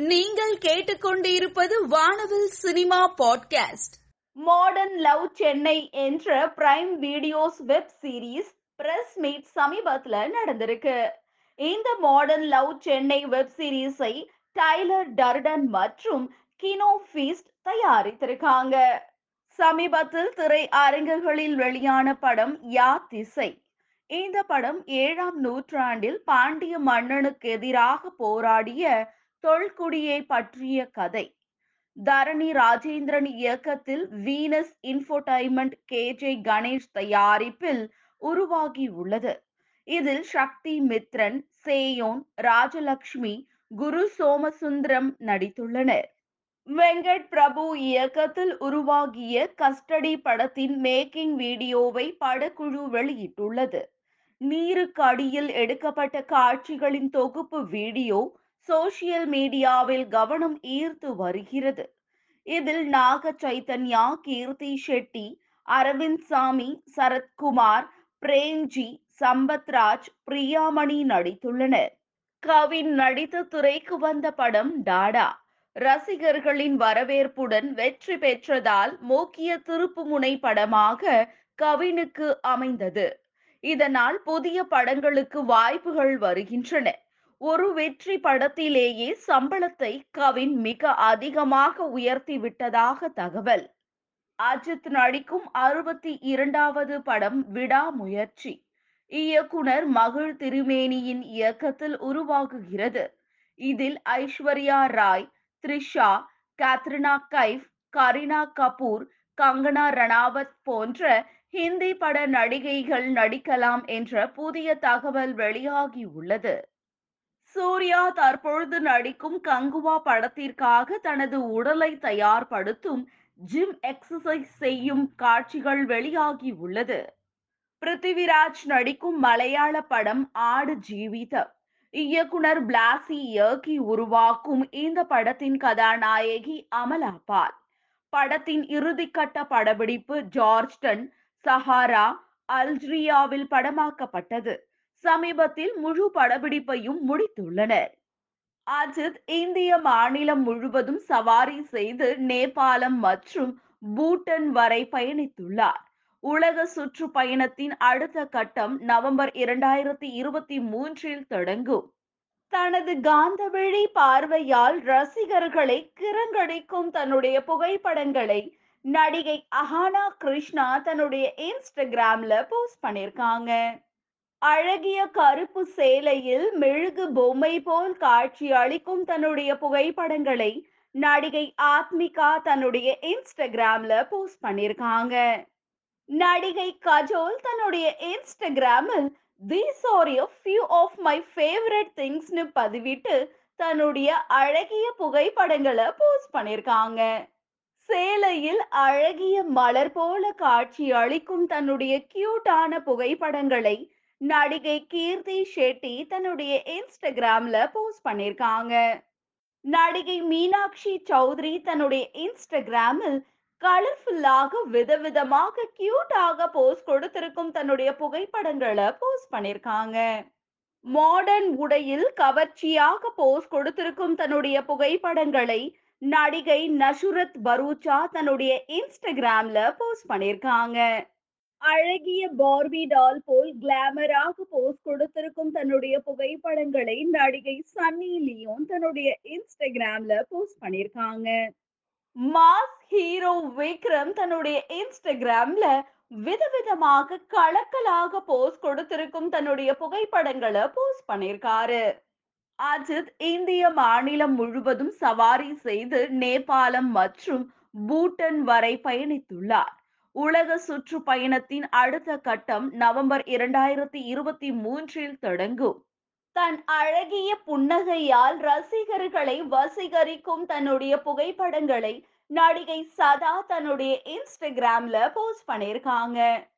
நீங்கள் கேட்டுக்கொண்டிருப்பது வானவில் cinema podcast. Modern love Chennai என்ற prime videos web series press meet சமீபத்துல நடந்திருக்கு. இந்த மாடர்ன் லவ் சென்னை வெப் சீரிஸை டைலர் டர்டன் மற்றும் கினோ ஃபீஸ்ட் தயாரித்திருக்காங்க. சமீபத்தில் திரை அரங்குகளில் வெளியான படம் யா திசை. இந்த படம் ஏழாம் நூற்றாண்டில் பாண்டிய மன்னனுக்கு எதிராக போராடிய தொல்குடியை பற்றிய கதை. தரணி ராஜேந்திரன் இயக்கத்தில் Venus Infotainment K. J. Ganesh தயாரிப்பில் உருவாகி உள்ளது. இதில் சக்தி மித்ரன் சேயோன் ராஜலக்ஷ்மி குரு சோமசுந்தரம் நடித்துள்ளனர். வெங்கட் பிரபு இயக்கத்தில் உருவாகிய கஸ்டடி படத்தின் மேக்கிங் வீடியோவை படக்குழு வெளியிட்டுள்ளது. நீருக்கு அடியில் எடுக்கப்பட்ட காட்சிகளின் தொகுப்பு வீடியோ சோசியல் மீடியாவில் கவனம் ஈர்த்து வருகிறது. இதில் நாக சைத்தன்யா கீர்த்தி ஷெட்டி அரவிந்த் சாமி சரத்குமார் பிரேம்ஜி சம்பத்ராஜ் பிரியாமணி நடித்துள்ளனர். கவின் நடித்த துறைக்கு வந்த படம் டாடா. ரசிகர்களின் வரவேற்புடன் வெற்றி பெற்றதால் முக்கிய திருப்புமுனை படமாக கவினுக்கு அமைந்தது. இதனால் புதிய படங்களுக்கு வாய்ப்புகள் வருகின்றன. ஒரு வெற்றி படத்திலேயே சம்பளத்தை கவின் மிக அதிகமாக உயர்த்தி விட்டதாக தகவல். அஜித் நடிக்கும் அறுபத்தி இரண்டாவது படம் விடாமுயற்சி இயக்குனர் மகிழ் திருமேனியின் இயக்கத்தில் உருவாகுகிறது. இதில் ஐஸ்வர்யா ராய் த்ரிஷா கேத்ரினா கைஃப் கரீனா கபூர் கங்கனா ரணாவத் போன்ற ஹிந்தி பட நடிகைகள் நடிக்கலாம் என்ற புதிய தகவல் வெளியாகி உள்ளது சூர்யா தற்பொழுது நடிக்கும் கங்குவா படத்திற்காக தனது உடலை தயார்படுத்தும் ஜிம் எக்ஸசைஸ் செய்யும் காட்சிகள் வெளியாகி உள்ளது. பிருத்திவிராஜ் நடிக்கும் மலையாள படம் ஆடு ஜீவிதம். இயக்குனர் பிளாசி இயக்கி உருவாக்கும் இந்த படத்தின் கதாநாயகி அமலா பால். படத்தின் இறுதிக்கட்ட படப்பிடிப்பு ஜார்ஜ்டன் சஹாரா அல்ஜிரியாவில் படமாக்கப்பட்டது. சமீபத்தில் முழு படப்பிடிப்பையும் முடித்துள்ளனர். அஜித் இந்திய மாநிலம் முழுவதும் சவாரி செய்து நேபாளம் மற்றும் பூட்டன் வரை பயணித்துள்ளார். உலக சுற்றுப்பயணத்தின் அடுத்த கட்டம் நவம்பர் இரண்டாயிரத்தி இருபத்தி மூன்றில் தொடங்கும். தனது காந்தவெளி பார்வையால் ரசிகர்களை கிரங்கடிக்கும் தன்னுடைய புகைப்படங்களை நடிகை அஹானா கிருஷ்ணா தன்னுடைய இன்ஸ்டாகிராம்ல போஸ்ட் பண்ணியிருக்காங்க. அழகிய கருப்பு சேலையில் மெழுகு பொம்மை போல் காட்சி அளிக்கும் தன்னுடைய புகைப்படங்களை நடிகை ஆத்மிகா தன்னுடைய இன்ஸ்டாகிராம்ல போஸ்ட் பண்ணிருக்காங்க நடிகை கஜோல் தன்னுடைய இன்ஸ்டாகிராமில் these are a few of my favourite திங்ஸ்னு பதிவிட்டு தன்னுடைய அழகிய புகைப்படங்களை போஸ்ட் பண்ணிருக்காங்க சேலையில் அழகிய மலர் போல காட்சி அளிக்கும் தன்னுடைய கியூட்டான புகைப்படங்களை நடிகை கீர்த்தி ஷெட்டி தன்னுடைய இன்ஸ்டாகிராம்ல போஸ்ட் பண்ணிருக்காங்க. நடிகை மீனாட்சி சௌத்ரி தன்னுடைய இன்ஸ்டாகிராமில் கலர்ஃபுல்லாக விதவிதமாக கியூட்டாக போஸ்ட் கொடுத்திருக்கும் தன்னுடைய புகைப்படங்களை போஸ்ட் பண்ணிருக்காங்க. மாடர்ன் உடையில் கவர்ச்சியாக போஸ்ட் கொடுத்திருக்கும் தன்னுடைய புகைப்படங்களை நடிகை நஷுரத் பரூச்சா தன்னுடைய இன்ஸ்டாகிராம்ல போஸ்ட் பண்ணிருக்காங்க. அழகிய பார்பி டால் போல் கிளாமராக போஸ்ட் கொடுத்திருக்கும் தன்னுடைய புகைப்படங்களை நடிகை சன்னி லியோன் தன்னுடைய இன்ஸ்டாகிராம்ல போஸ்ட் பண்ணிருக்காங்க மாஸ் ஹீரோ விக்ரம் தன்னுடைய இன்ஸ்டாகிராம்ல விதவிதமாக கலக்கலாக போஸ்ட் கொடுத்திருக்கும் தன்னுடைய புகைப்படங்களை போஸ்ட் பண்ணிருக்காரு அஜித் இந்திய மாநிலம் முழுவதும் சவாரி செய்து நேபாளம் மற்றும் பூட்டன் வரை பயணித்துள்ளார். உலக சுற்றுப்பயணத்தின் அடுத்த கட்டம் நவம்பர் இரண்டாயிரத்தி இருபத்தி மூன்றில் தொடங்கும். தன் அழகிய புன்னகையால் ரசிகர்களை வசீகரிக்கும் தன்னுடைய புகைப்படங்களை நடிகை சதா தன்னுடைய இன்ஸ்டாகிராம்ல போஸ்ட் பண்ணியிருக்காங்க.